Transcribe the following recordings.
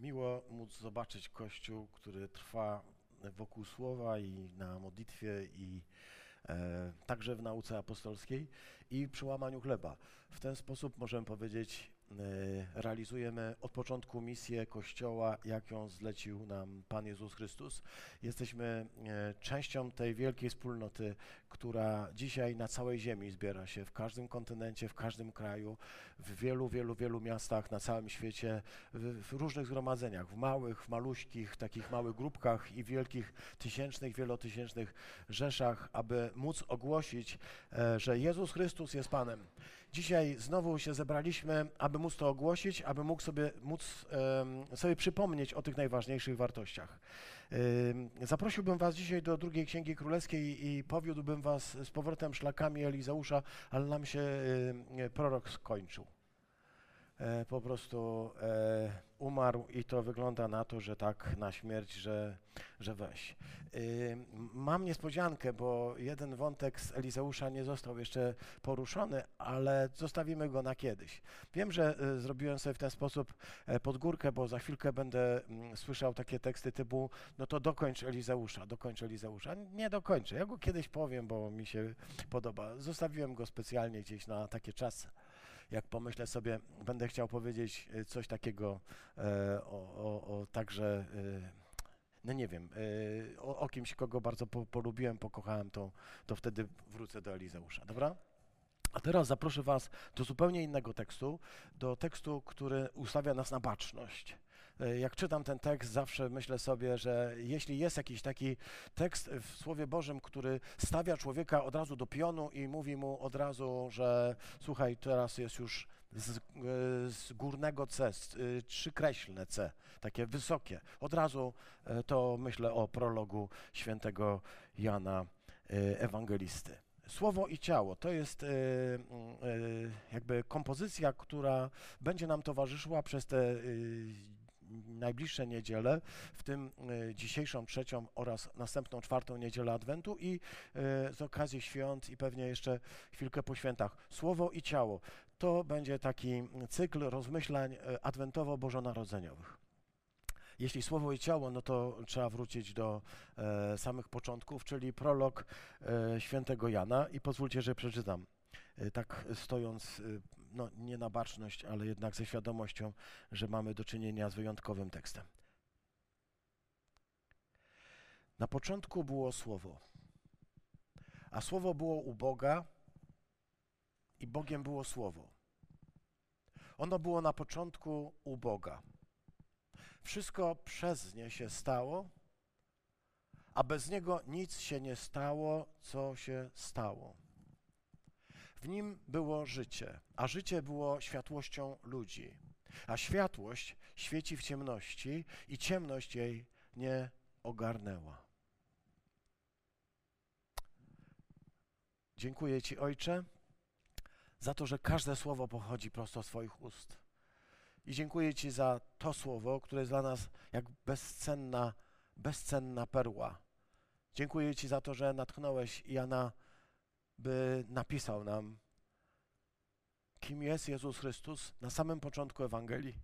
Miło móc zobaczyć Kościół, który trwa wokół słowa i na modlitwie i e, także w nauce apostolskiej i przy łamaniu chleba. W ten sposób możemy powiedzieć, e, realizujemy od początku misję Kościoła, jak ją zlecił nam Pan Jezus Chrystus. Jesteśmy e, częścią tej wielkiej wspólnoty, która dzisiaj na całej ziemi zbiera się, w każdym kontynencie, w każdym kraju, w wielu, wielu, wielu miastach na całym świecie, w, w różnych zgromadzeniach, w małych, w maluśkich, takich małych grupkach i wielkich tysięcznych, wielotysięcznych rzeszach, aby móc ogłosić, e, że Jezus Chrystus jest Panem. Dzisiaj znowu się zebraliśmy, aby móc to ogłosić, aby mógł sobie, móc sobie przypomnieć o tych najważniejszych wartościach. Ym, Zaprosiłbym Was dzisiaj do drugiej Księgi Królewskiej i powiódłbym Was z powrotem szlakami Elizeusza, ale nam się prorok skończył. E, Po prostu e, umarł i to wygląda na to, że tak na śmierć, że, że weź. Mam niespodziankę, bo jeden wątek z Elizeusza nie został jeszcze poruszony, ale zostawimy go na kiedyś. Wiem, że e, zrobiłem sobie w ten sposób e, podgórkę, bo za chwilkę będę mm, słyszał takie teksty typu no to dokończ Elizeusza, dokończ Elizeusza. Nie dokończę, ja go kiedyś powiem, bo mi się podoba. Zostawiłem go specjalnie gdzieś na takie czasy. Jak pomyślę sobie, będę chciał powiedzieć e, coś takiego e, o, o, o także, e, no nie wiem, e, o, o kimś, kogo bardzo po, polubiłem, pokochałem, to, to wtedy wrócę do Elizeusza, dobra? A teraz zaproszę Was do zupełnie innego tekstu, do tekstu, który ustawia nas na baczność. E, Jak czytam ten tekst, zawsze myślę sobie, że jeśli jest jakiś taki tekst w Słowie Bożym, który stawia człowieka od razu do pionu i mówi mu od razu, że słuchaj, teraz jest już z, e, z górnego C, z, y, trzykreślne C, takie wysokie. Od razu e, to myślę o prologu świętego Jana e, Ewangelisty. Słowo i ciało to jest e, e, jakby kompozycja, która będzie nam towarzyszyła przez te e, najbliższe niedziele, w tym e, dzisiejszą trzecią oraz następną czwartą niedzielę Adwentu i e, z okazji świąt i pewnie jeszcze chwilkę po świętach. Słowo i ciało to będzie taki cykl rozmyślań e, adwentowo-bożonarodzeniowych. Jeśli słowo i ciało, no to trzeba wrócić do e, samych początków, czyli prolog e, świętego Jana i pozwólcie, że przeczytam. E, tak stojąc, no nie na baczność, ale jednak ze świadomością, że mamy do czynienia z wyjątkowym tekstem. Na początku było słowo, a słowo było u Boga i Bogiem było słowo. Ono było na początku u Boga. Wszystko przez nie się stało, a bez niego nic się nie stało, co się stało. W nim było życie, a życie było światłością ludzi. A światłość świeci w ciemności i ciemność jej nie ogarnęła. Dziękuję Ci, Ojcze, za to, że każde słowo pochodzi prosto z Twoich ust. I dziękuję Ci za to słowo, które jest dla nas jak bezcenna, bezcenna perła. Dziękuję Ci za to, że natchnąłeś Jana, by napisał nam, kim jest Jezus Chrystus na samym początku Ewangelii.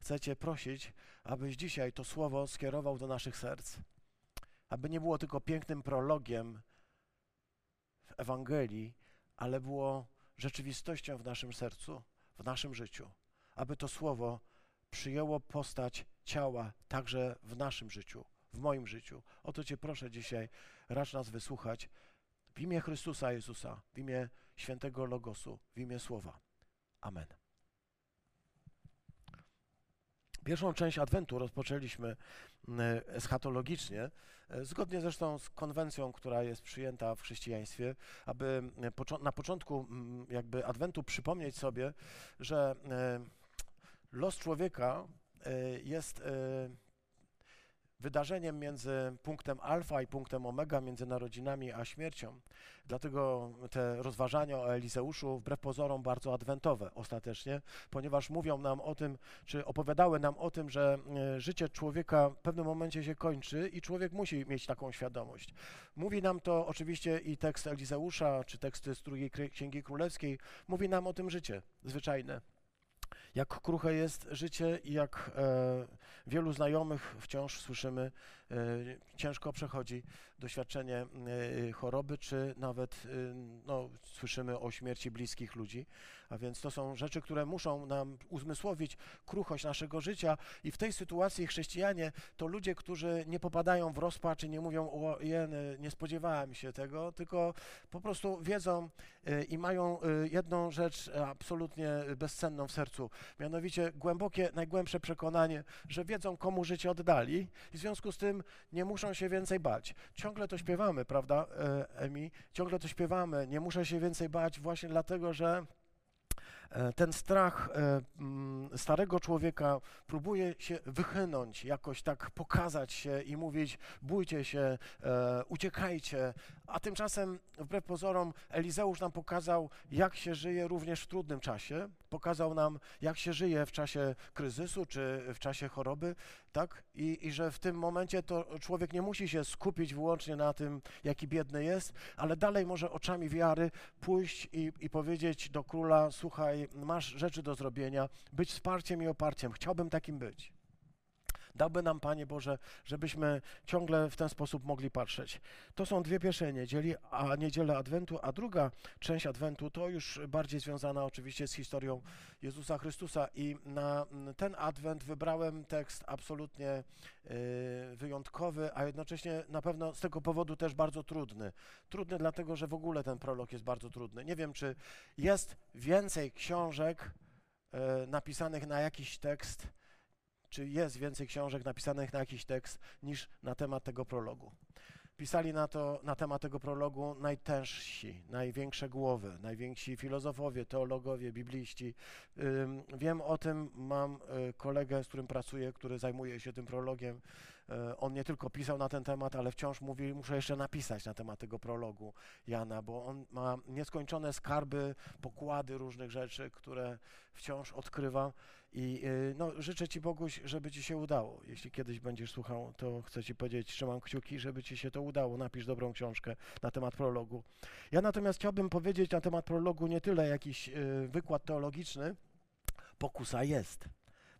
Chcę Cię prosić, abyś dzisiaj to słowo skierował do naszych serc, aby nie było tylko pięknym prologiem w Ewangelii, ale było rzeczywistością w naszym sercu, w naszym życiu aby to słowo przyjęło postać ciała także w naszym życiu, w moim życiu. O to Cię proszę dzisiaj, racz nas wysłuchać w imię Chrystusa Jezusa, w imię świętego Logosu, w imię Słowa. Amen. Pierwszą część Adwentu rozpoczęliśmy mm, eschatologicznie, e, zgodnie zresztą z konwencją, która jest przyjęta w chrześcijaństwie, aby mm, na początku mm, jakby Adwentu przypomnieć sobie, że e, los człowieka e, jest wydarzeniem między punktem alfa i punktem omega, między narodzinami a śmiercią. Dlatego te rozważania o Elizeuszu wbrew pozorom bardzo adwentowe ostatecznie, ponieważ mówią nam o tym, czy opowiadały nam o tym, że e, życie człowieka w pewnym momencie się kończy i człowiek musi mieć taką świadomość. Mówi nam to oczywiście i tekst Elizeusza, czy teksty z drugiej Księgi Królewskiej, mówi nam o tym życie zwyczajne. Jak kruche jest życie i jak e, wielu znajomych wciąż słyszymy, ciężko przechodzi doświadczenie e, choroby, czy nawet e, no, słyszymy o śmierci bliskich ludzi. A więc to są rzeczy, które muszą nam uzmysłowić kruchość naszego życia. I w tej sytuacji chrześcijanie to ludzie, którzy nie popadają w rozpacz nie mówią o nie spodziewałem się tego, tylko po prostu wiedzą e, i mają e, jedną rzecz absolutnie bezcenną w sercu, mianowicie głębokie, najgłębsze przekonanie, że wiedzą komu życie oddali. I w związku z tym nie muszą się więcej bać. Ciągle to śpiewamy, prawda, e, Emi? Ciągle to śpiewamy, nie muszę się więcej bać właśnie dlatego, że E, ten strach e, mm, starego człowieka próbuje się wychynąć, jakoś tak pokazać się i mówić: bójcie się, uciekajcie. A tymczasem, wbrew pozorom, Elizeusz nam pokazał, jak się żyje również w trudnym czasie. Pokazał nam, jak się żyje w czasie kryzysu czy w czasie choroby, tak? I, I że w tym momencie to człowiek nie musi się skupić wyłącznie na tym, jaki biedny jest, ale dalej może oczami wiary pójść i, i powiedzieć do króla: Słuchaj, masz rzeczy do zrobienia, być wsparciem i oparciem. Chciałbym takim być. Dałby nam, Panie Boże, żebyśmy ciągle w ten sposób mogli patrzeć. To są dwie pierwsze niedzieli, a niedzielę Adwentu, a druga część Adwentu to już bardziej związana oczywiście z historią Jezusa Chrystusa i na ten Adwent wybrałem tekst absolutnie y, wyjątkowy, a jednocześnie na pewno z tego powodu też bardzo trudny. Trudny dlatego, że w ogóle ten prolog jest bardzo trudny. Nie wiem, czy jest więcej książek y, napisanych na jakiś tekst, czy jest więcej książek napisanych na jakiś tekst niż na temat tego prologu. Pisali na, to, na temat tego prologu najtężsi, największe głowy, najwięksi filozofowie, teologowie, bibliści. Wiem o tym, mam y, kolegę, z którym pracuję, który zajmuje się tym prologiem. Y, on nie tylko pisał na ten temat, ale wciąż mówi, muszę jeszcze napisać na temat tego prologu Jana, bo on ma nieskończone skarby, pokłady różnych rzeczy, które wciąż odkrywa. I y, no, życzę Ci, Boguś, żeby Ci się udało. Jeśli kiedyś będziesz słuchał, to chcę Ci powiedzieć, trzymam kciuki, żeby Ci się to udało. Napisz dobrą książkę na temat prologu. Ja natomiast chciałbym powiedzieć na temat prologu nie tyle jakiś y, wykład teologiczny, pokusa jest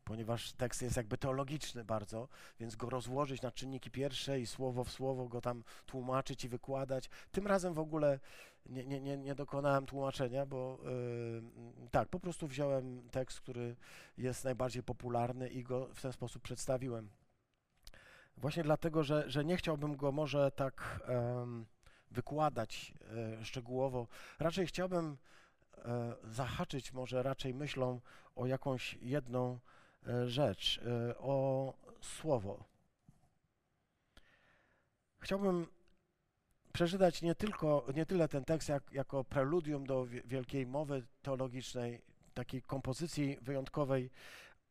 ponieważ tekst jest jakby teologiczny bardzo, więc go rozłożyć na czynniki pierwsze i słowo w słowo go tam tłumaczyć i wykładać. Tym razem w ogóle nie, nie, nie, nie dokonałem tłumaczenia, bo yy, tak, po prostu wziąłem tekst, który jest najbardziej popularny i go w ten sposób przedstawiłem. Właśnie dlatego, że, że nie chciałbym go może tak wykładać e, szczegółowo. Raczej chciałbym e, zahaczyć może raczej myślą o jakąś jedną rzecz, e, o słowo. Chciałbym przeczytać nie, tylko, nie tyle ten tekst jak, jako preludium do wielkiej mowy teologicznej, takiej kompozycji wyjątkowej,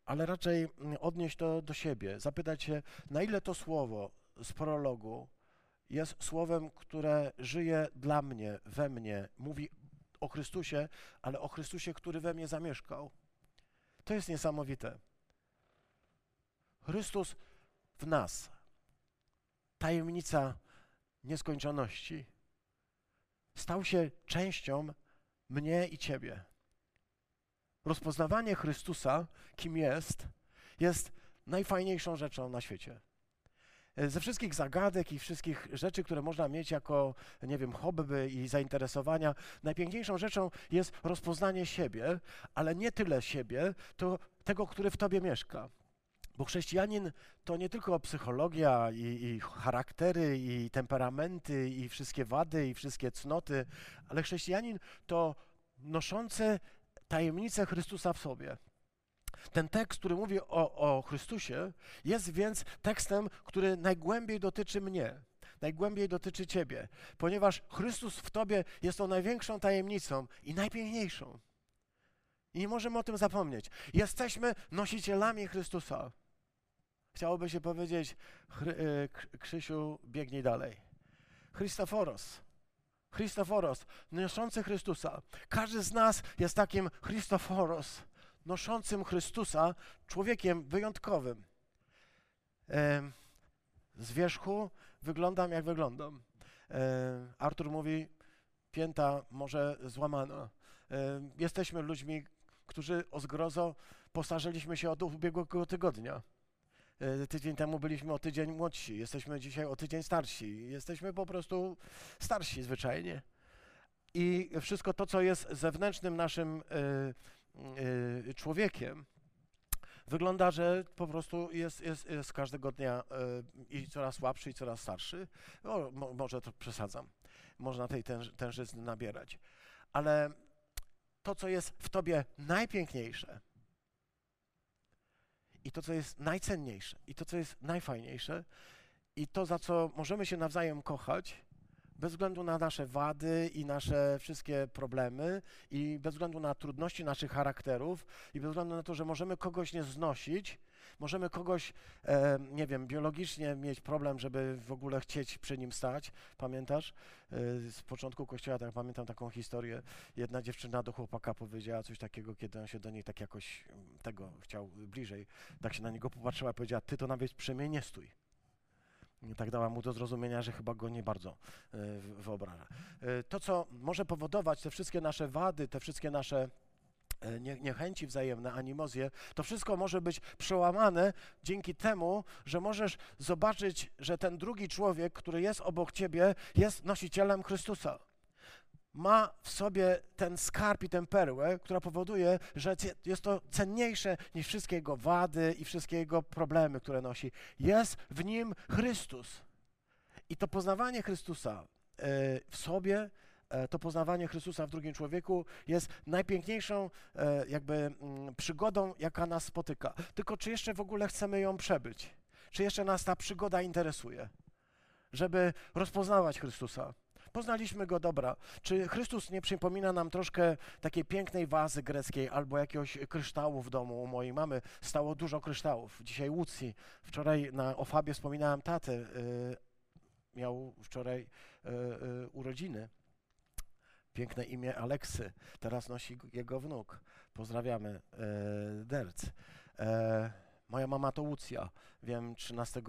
ale raczej odnieść to do siebie, zapytać się, na ile to słowo z prologu jest słowem, które żyje dla mnie, we mnie, mówi o Chrystusie, ale o Chrystusie, który we mnie zamieszkał. To jest niesamowite. Chrystus w nas. Tajemnica nieskończoności. Stał się częścią mnie i ciebie. Rozpoznawanie Chrystusa, kim jest, jest najfajniejszą rzeczą na świecie. Ze wszystkich zagadek i wszystkich rzeczy, które można mieć jako, nie wiem, hobby i zainteresowania, najpiękniejszą rzeczą jest rozpoznanie siebie, ale nie tyle siebie, to tego, który w tobie mieszka. Bo chrześcijanin to nie tylko psychologia i, i, charaktery, i temperamenty, i wszystkie wady, i wszystkie cnoty, ale chrześcijanin to noszące tajemnicę Chrystusa w sobie. Ten tekst, który mówi o, o Chrystusie, jest więc tekstem, który najgłębiej dotyczy mnie, najgłębiej dotyczy Ciebie, ponieważ Chrystus w Tobie jest tą największą tajemnicą i najpiękniejszą. I nie możemy o tym zapomnieć. Jesteśmy nosicielami Chrystusa. Chciałoby się powiedzieć, e, Krzysiu, biegnij dalej. Christoforos. Christoforos, noszący Chrystusa. Każdy z nas jest takim Christoforos, noszącym Chrystusa, człowiekiem wyjątkowym. E, z wierzchu wyglądam jak wyglądam. E, Artur mówi, pięta może złamana. E, jesteśmy ludźmi, którzy o zgrozo Postarzyliśmy się od ubiegłego tygodnia. E, tydzień temu byliśmy o tydzień młodsi, jesteśmy dzisiaj o tydzień starsi. Jesteśmy po prostu starsi zwyczajnie. I wszystko to, co jest zewnętrznym naszym y, y, człowiekiem, wygląda, że po prostu jest, jest, jest każdego dnia i coraz słabszy, i coraz starszy. O, mo, może to przesadzam. Można tej tęż, tężyzny nabierać. Ale to, co jest w tobie najpiękniejsze, i to, co jest najcenniejsze, i to, co jest najfajniejsze, i to, za co możemy się nawzajem kochać, bez względu na nasze wady i nasze wszystkie problemy, i bez względu na trudności naszych charakterów, i bez względu na to, że możemy kogoś nie znosić, możemy kogoś, e, nie wiem, biologicznie mieć problem, żeby w ogóle chcieć przy nim stać. Pamiętasz? E, z początku kościoła, tak pamiętam taką historię. Jedna dziewczyna do chłopaka powiedziała coś takiego, kiedy on się do niej tak jakoś mm, tego chciał bliżej. Tak się na niego popatrzyła i powiedziała: Ty to nawet przy mnie nie stój. I tak dała mu do zrozumienia, że chyba go nie bardzo e, wyobraża. E, to, co może powodować te wszystkie nasze wady, te wszystkie nasze nie, niechęci wzajemne, animozje, to wszystko może być przełamane dzięki temu, że możesz zobaczyć, że ten drugi człowiek, który jest obok ciebie, jest nosicielem Chrystusa ma w sobie ten skarb i tę perłę, która powoduje, że jest to cenniejsze niż wszystkie jego wady i wszystkie jego problemy, które nosi. Jest w nim Chrystus. I to poznawanie Chrystusa e, w sobie, e, to poznawanie Chrystusa w drugim człowieku jest najpiękniejszą e, jakby mm, przygodą, jaka nas spotyka. Tylko czy jeszcze w ogóle chcemy ją przebyć? Czy jeszcze nas ta przygoda interesuje? Żeby rozpoznawać Chrystusa Poznaliśmy go dobra. Czy Chrystus nie przypomina nam troszkę takiej pięknej wazy greckiej albo jakiegoś kryształu w domu u mojej mamy? Stało dużo kryształów. Dzisiaj Łucji. Wczoraj na Ofabie wspominałem tatę. Yy, miał wczoraj yy, yy, urodziny. Piękne imię Aleksy. Teraz nosi jego wnuk. Pozdrawiamy Derc. Moja mama to Łucja. Wiem, 13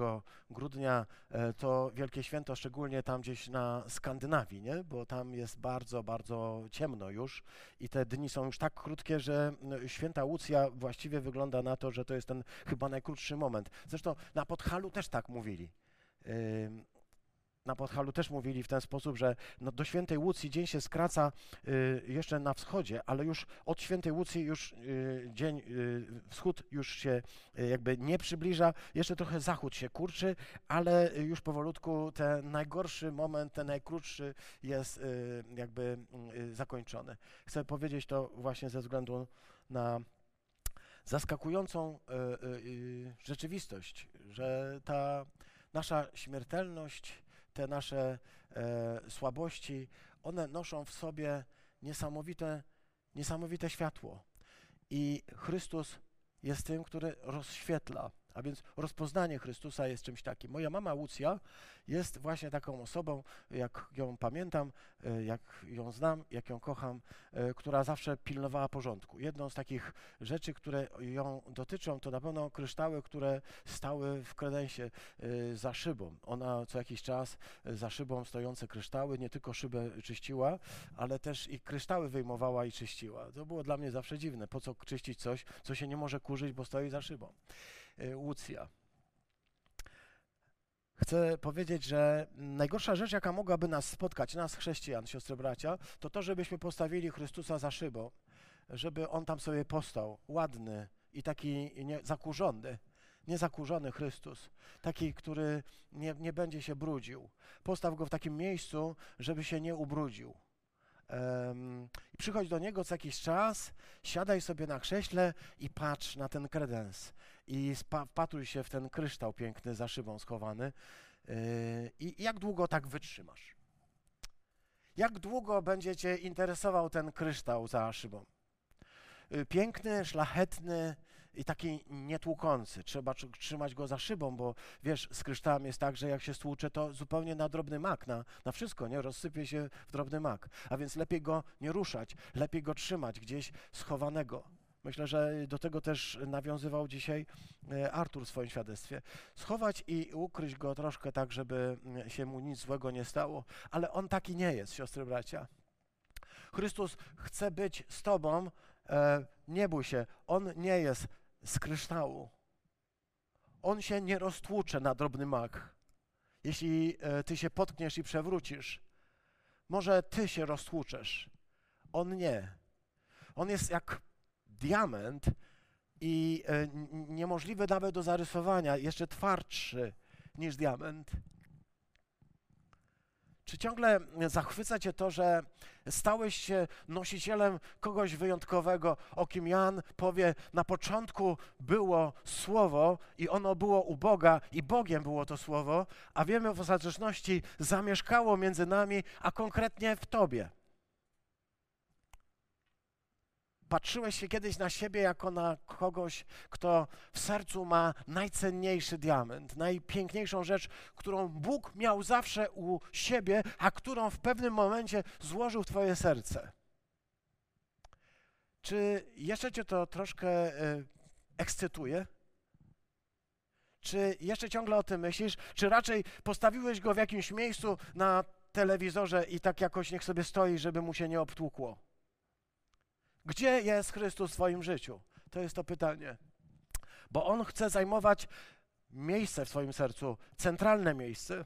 grudnia e, to wielkie święto, szczególnie tam gdzieś na Skandynawii, nie? bo tam jest bardzo, bardzo ciemno już i te dni są już tak krótkie, że święta Łucja właściwie wygląda na to, że to jest ten chyba najkrótszy moment. Zresztą na Podhalu też tak mówili na Podhalu też mówili w ten sposób, że no, do Świętej Łucji dzień się skraca y, jeszcze na wschodzie, ale już od Świętej Łucji już y, dzień, y, wschód już się y, jakby nie przybliża, jeszcze trochę zachód się kurczy, ale już powolutku ten najgorszy moment, ten najkrótszy jest y, jakby y, zakończony. Chcę powiedzieć to właśnie ze względu na zaskakującą rzeczywistość, że ta nasza śmiertelność, te nasze e, słabości, one noszą w sobie niesamowite, niesamowite światło. I Chrystus jest tym, który rozświetla a więc rozpoznanie Chrystusa jest czymś takim. Moja mama Łucja jest właśnie taką osobą, jak ją pamiętam, e, jak ją znam, jak ją kocham, e, która zawsze pilnowała porządku. Jedną z takich rzeczy, które ją dotyczą, to na pewno kryształy, które stały w kredensie e, za szybą. Ona co jakiś czas za szybą stojące kryształy, nie tylko szybę czyściła, ale też i kryształy wyjmowała i czyściła. To było dla mnie zawsze dziwne. Po co czyścić coś, co się nie może kurzyć, bo stoi za szybą. Łucja. Chcę powiedzieć, że najgorsza rzecz, jaka mogłaby nas spotkać, nas chrześcijan, siostry bracia, to to, żebyśmy postawili Chrystusa za szybą, żeby On tam sobie postał, ładny i taki nie, zakurzony, niezakurzony Chrystus, taki, który nie, nie będzie się brudził. Postaw Go w takim miejscu, żeby się nie ubrudził. Um, przychodź do Niego co jakiś czas, siadaj sobie na krześle i patrz na ten kredens i wpatruj się w ten kryształ piękny za szybą schowany. Yy, I jak długo tak wytrzymasz? Jak długo będzie Cię interesował ten kryształ za szybą? Yy, piękny, szlachetny i taki nietłukący. Trzeba trzymać go za szybą, bo wiesz, z kryształem jest tak, że jak się stłucze, to zupełnie na drobny mak, na, na wszystko, nie? Rozsypie się w drobny mak. A więc lepiej go nie ruszać, lepiej go trzymać gdzieś schowanego. Myślę, że do tego też nawiązywał dzisiaj e, Artur w swoim świadectwie. Schować i ukryć go troszkę tak, żeby mm, się mu nic złego nie stało, ale on taki nie jest, siostry bracia. Chrystus chce być z Tobą e, nie bój się, on nie jest z kryształu. On się nie roztłucze na drobny mak. Jeśli e, ty się potkniesz i przewrócisz, może ty się roztłuczesz. On nie. On jest jak diament i e, niemożliwy nawet do zarysowania, jeszcze twardszy niż diament. Czy ciągle zachwyca Cię to, że stałeś się nosicielem kogoś wyjątkowego, o kim Jan powie, na początku było Słowo i ono było u Boga i Bogiem było to Słowo, a wiemy w ostateczności zamieszkało między nami, a konkretnie w Tobie. Patrzyłeś się kiedyś na siebie jako na kogoś, kto w sercu ma najcenniejszy diament, najpiękniejszą rzecz, którą Bóg miał zawsze u siebie, a którą w pewnym momencie złożył w Twoje serce. Czy jeszcze Cię to troszkę y, ekscytuje? Czy jeszcze ciągle o tym myślisz? Czy raczej postawiłeś go w jakimś miejscu na telewizorze i tak jakoś niech sobie stoi, żeby mu się nie obtłukło? Gdzie jest Chrystus w Twoim życiu? To jest to pytanie. Bo On chce zajmować miejsce w Twoim sercu, centralne miejsce,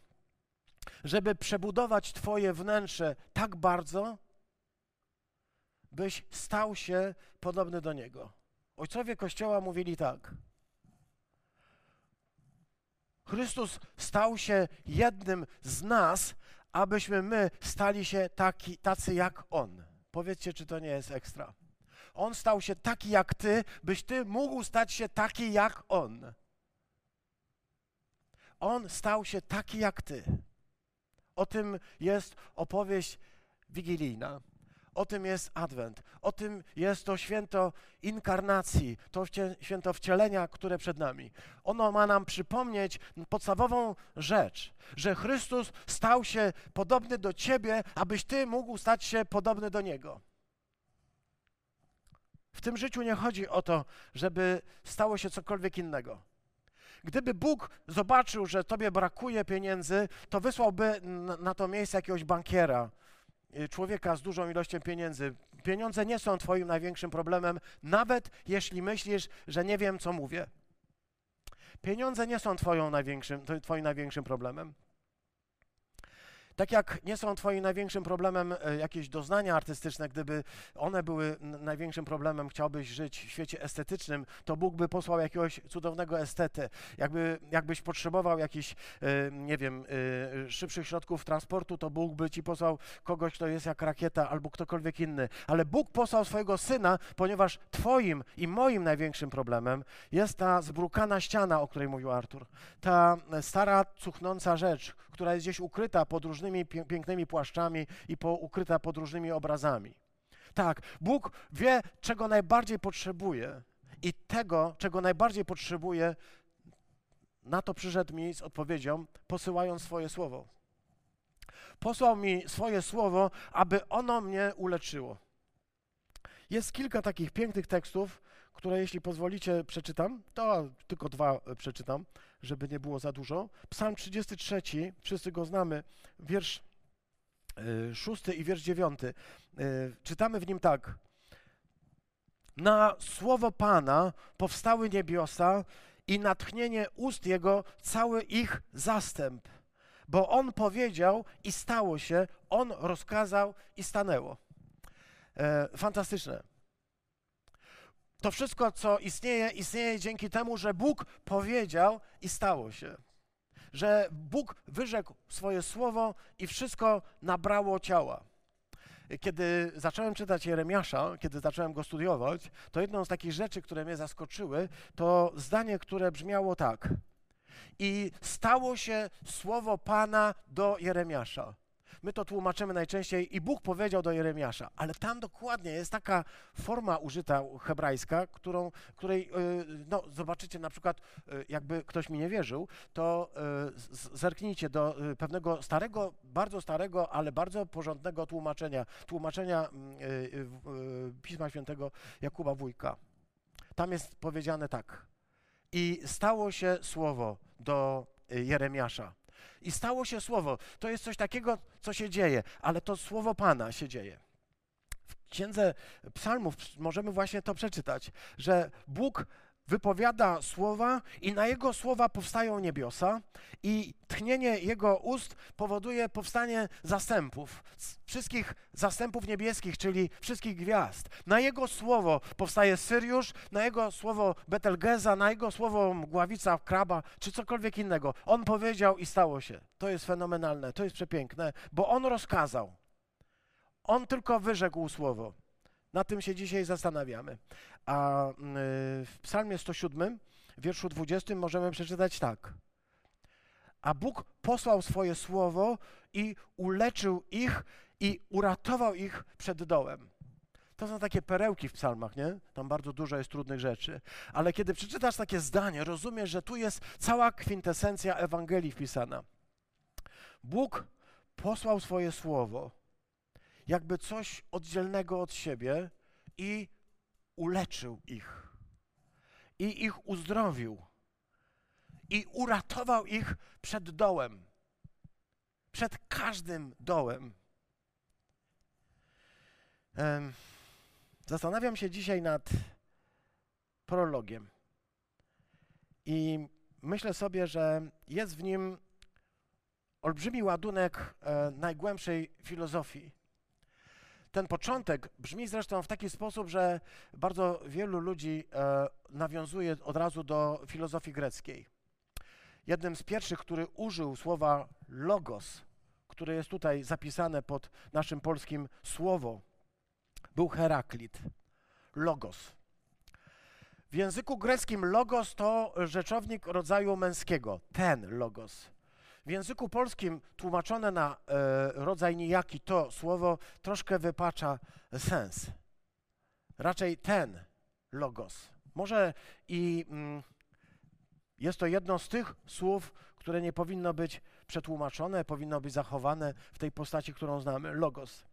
żeby przebudować Twoje wnętrze tak bardzo, byś stał się podobny do Niego. Ojcowie Kościoła mówili tak. Chrystus stał się jednym z nas, abyśmy my stali się taki, tacy jak On. Powiedzcie, czy to nie jest ekstra. On stał się taki jak ty, byś ty mógł stać się taki jak on. On stał się taki jak ty. O tym jest opowieść wigilijna. O tym jest Adwent. O tym jest to święto inkarnacji, to święto wcielenia, które przed nami. Ono ma nam przypomnieć podstawową rzecz, że Chrystus stał się podobny do ciebie, abyś ty mógł stać się podobny do Niego. W tym życiu nie chodzi o to, żeby stało się cokolwiek innego. Gdyby Bóg zobaczył, że tobie brakuje pieniędzy, to wysłałby na to miejsce jakiegoś bankiera, y, człowieka z dużą ilością pieniędzy. Pieniądze nie są twoim największym problemem, nawet jeśli myślisz, że nie wiem, co mówię. Pieniądze nie są twoją największym, twoim największym problemem. Tak jak nie są Twoim największym problemem e, jakieś doznania artystyczne, gdyby one były największym problemem, chciałbyś żyć w świecie estetycznym, to Bóg by posłał jakiegoś cudownego estetę. Jakby, jakbyś potrzebował jakichś, e, nie wiem, e, szybszych środków transportu, to Bóg by Ci posłał kogoś, kto jest jak rakieta albo ktokolwiek inny. Ale Bóg posłał swojego Syna, ponieważ Twoim i moim największym problemem jest ta zbrukana ściana, o której mówił Artur. Ta stara, cuchnąca rzecz, która jest gdzieś ukryta pod różnymi pięknymi płaszczami i po, ukryta pod różnymi obrazami. Tak, Bóg wie, czego najbardziej potrzebuje i tego, czego najbardziej potrzebuje, na to przyszedł mi z odpowiedzią, posyłając swoje słowo. Posłał mi swoje słowo, aby ono mnie uleczyło. Jest kilka takich pięknych tekstów, które jeśli pozwolicie przeczytam, to tylko dwa przeczytam żeby nie było za dużo. Psalm 33, wszyscy go znamy, wiersz y, szósty i wiersz dziewiąty. Y, czytamy w nim tak. Na słowo Pana powstały niebiosa i natchnienie ust Jego cały ich zastęp. Bo On powiedział i stało się, On rozkazał i stanęło. E, fantastyczne. To wszystko, co istnieje, istnieje dzięki temu, że Bóg powiedział i stało się. Że Bóg wyrzekł swoje słowo i wszystko nabrało ciała. Kiedy zacząłem czytać Jeremiasza, kiedy zacząłem go studiować, to jedną z takich rzeczy, które mnie zaskoczyły, to zdanie, które brzmiało tak. I stało się słowo Pana do Jeremiasza. My to tłumaczymy najczęściej i Bóg powiedział do Jeremiasza, ale tam dokładnie jest taka forma użyta hebrajska, którą, której, y, no zobaczycie na przykład, y, jakby ktoś mi nie wierzył, to y, zerknijcie do pewnego starego, bardzo starego, ale bardzo porządnego tłumaczenia, tłumaczenia mm, Pisma Świętego Jakuba Wójka. Tam jest powiedziane tak. I stało się słowo do Jeremiasza. I stało się słowo. To jest coś takiego, co się dzieje, ale to słowo Pana się dzieje. księdze Psalmów możemy właśnie to przeczytać, że Bóg wypowiada słowa i na jego słowa powstają niebiosa i tchnienie jego ust powoduje powstanie zastępów, wszystkich zastępów niebieskich, czyli wszystkich gwiazd. Na jego słowo powstaje Syriusz, na jego słowo Betelgeza, na jego słowo mgławica, kraba, czy cokolwiek innego. On powiedział i stało się. To jest fenomenalne, to jest przepiękne, bo on rozkazał. On tylko wyrzekł słowo. Na tym się dzisiaj zastanawiamy. A y, w Psalmie 107, wierszu 20 możemy przeczytać tak. A Bóg posłał swoje słowo i uleczył ich i uratował ich przed dołem. To są takie perełki w psalmach, nie? Tam bardzo dużo jest trudnych rzeczy. Ale kiedy przeczytasz takie zdanie, rozumiesz, że tu jest cała kwintesencja Ewangelii wpisana. Bóg posłał swoje słowo, jakby coś oddzielnego od siebie i uleczył ich. I ich uzdrowił. I uratował ich przed dołem. Przed każdym dołem. Zastanawiam się dzisiaj nad prologiem. I myślę sobie, że jest w nim olbrzymi ładunek e, najgłębszej filozofii. Ten początek brzmi zresztą w taki sposób, że bardzo wielu ludzi e, nawiązuje od razu do filozofii greckiej. Jednym z pierwszych, który użył słowa logos, które jest tutaj zapisane pod naszym polskim słowo, był Heraklit. Logos. W języku greckim logos to rzeczownik rodzaju męskiego, ten logos. W języku polskim tłumaczone na e, rodzaj nijaki to słowo troszkę wypacza sens. Raczej ten logos. Może i mm, jest to jedno z tych słów, które nie powinno być przetłumaczone, powinno być zachowane w tej postaci, którą znamy logos.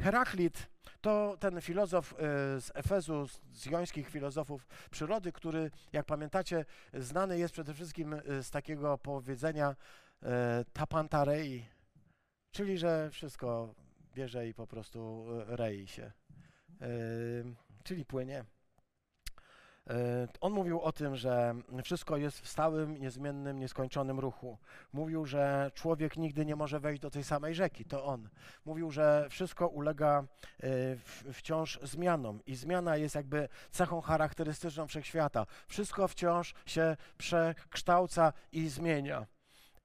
Heraklit to ten filozof e, z Efezu, z jońskich filozofów przyrody, który, jak pamiętacie, znany jest przede wszystkim e, z takiego powiedzenia tapantarei, czyli że wszystko bierze i po prostu rei się, czyli płynie. E, on mówił o tym, że wszystko jest w stałym, niezmiennym, nieskończonym ruchu. Mówił, że człowiek nigdy nie może wejść do tej samej rzeki, to on. Mówił, że wszystko ulega e, wciąż zmianom i zmiana jest jakby cechą charakterystyczną wszechświata. Wszystko wciąż się przekształca i zmienia.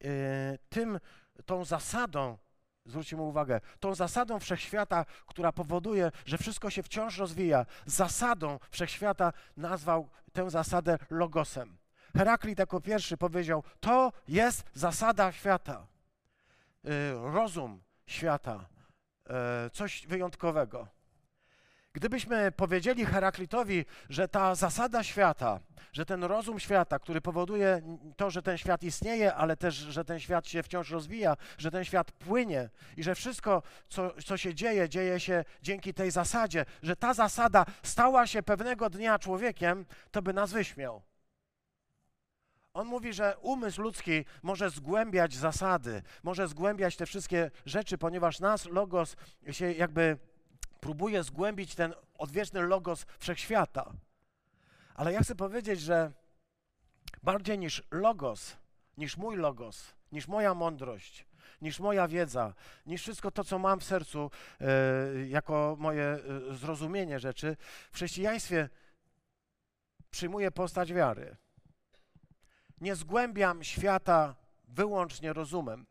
E, tym, tą zasadą zwróćmy uwagę, tą zasadą wszechświata, która powoduje, że wszystko się wciąż rozwija, zasadą wszechświata nazwał tę zasadę logosem. Heraklit jako pierwszy powiedział: To jest zasada świata, y, rozum świata, y, coś wyjątkowego. Gdybyśmy powiedzieli Heraklitowi, że ta zasada świata, że ten rozum świata, który powoduje to, że ten świat istnieje, ale też, że ten świat się wciąż rozwija, że ten świat płynie i że wszystko, co, co się dzieje, dzieje się dzięki tej zasadzie, że ta zasada stała się pewnego dnia człowiekiem, to by nas wyśmiał. On mówi, że umysł ludzki może zgłębiać zasady, może zgłębiać te wszystkie rzeczy, ponieważ nas, logos, się jakby próbuje zgłębić ten odwieczny logos wszechświata. Ale ja chcę powiedzieć, że bardziej niż logos, niż mój logos, niż moja mądrość, niż moja wiedza, niż wszystko to, co mam w sercu e, jako moje e, zrozumienie rzeczy, w chrześcijaństwie przyjmuje postać wiary. Nie zgłębiam świata wyłącznie rozumem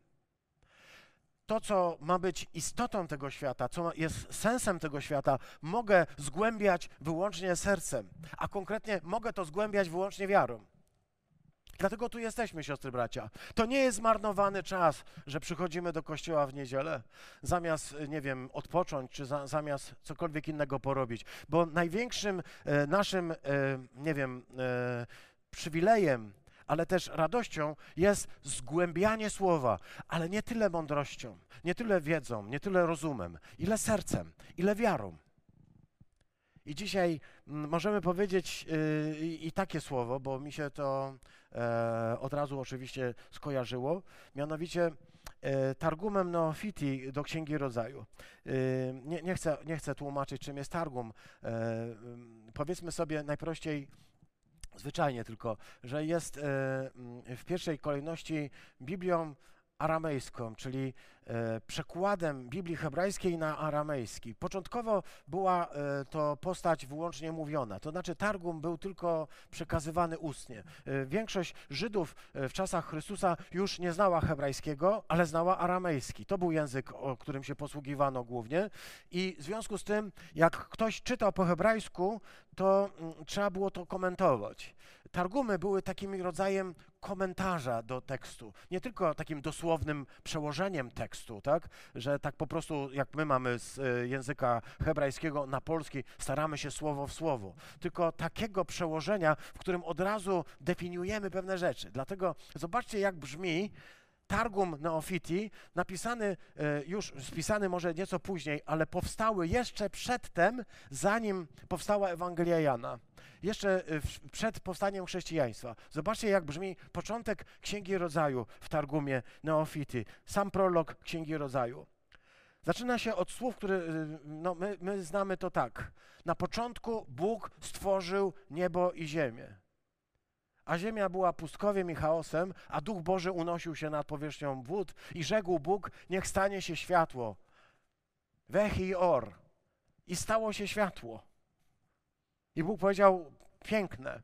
to, co ma być istotą tego świata, co jest sensem tego świata, mogę zgłębiać wyłącznie sercem, a konkretnie mogę to zgłębiać wyłącznie wiarą. Dlatego tu jesteśmy, siostry bracia. To nie jest zmarnowany czas, że przychodzimy do kościoła w niedzielę, zamiast, nie wiem, odpocząć, czy za, zamiast cokolwiek innego porobić. Bo największym e, naszym, e, nie wiem, e, przywilejem ale też radością jest zgłębianie słowa, ale nie tyle mądrością, nie tyle wiedzą, nie tyle rozumem, ile sercem, ile wiarą. I dzisiaj mm, możemy powiedzieć yy, i takie słowo, bo mi się to e, od razu oczywiście skojarzyło, mianowicie e, Targumem Neofiti do Księgi Rodzaju. E, nie, nie, chcę, nie chcę tłumaczyć, czym jest Targum. E, mm, powiedzmy sobie najprościej, zwyczajnie tylko, że jest w pierwszej kolejności Biblią aramejską, czyli e, przekładem Biblii hebrajskiej na aramejski. Początkowo była e, to postać wyłącznie mówiona, to znaczy Targum był tylko przekazywany ustnie. E, większość Żydów w czasach Chrystusa już nie znała hebrajskiego, ale znała aramejski. To był język, o którym się posługiwano głównie i w związku z tym, jak ktoś czytał po hebrajsku, to mm, trzeba było to komentować. Targumy były takim rodzajem komentarza do tekstu, nie tylko takim dosłownym przełożeniem tekstu, tak, że tak po prostu jak my mamy z e, języka hebrajskiego na polski, staramy się słowo w słowo, tylko takiego przełożenia, w którym od razu definiujemy pewne rzeczy. Dlatego zobaczcie, jak brzmi Targum Neofiti, napisany e, już, spisany może nieco później, ale powstały jeszcze przedtem, zanim powstała Ewangelia Jana. Jeszcze e, przed powstaniem chrześcijaństwa. Zobaczcie, jak brzmi początek Księgi Rodzaju w Targumie Neofiti. Sam prolog Księgi Rodzaju. Zaczyna się od słów, które e, no, my, my znamy to tak. Na początku Bóg stworzył niebo i ziemię a ziemia była pustkowiem i chaosem, a Duch Boży unosił się nad powierzchnią wód i rzekł Bóg, niech stanie się światło. Wechi or. I stało się światło. I Bóg powiedział, piękne,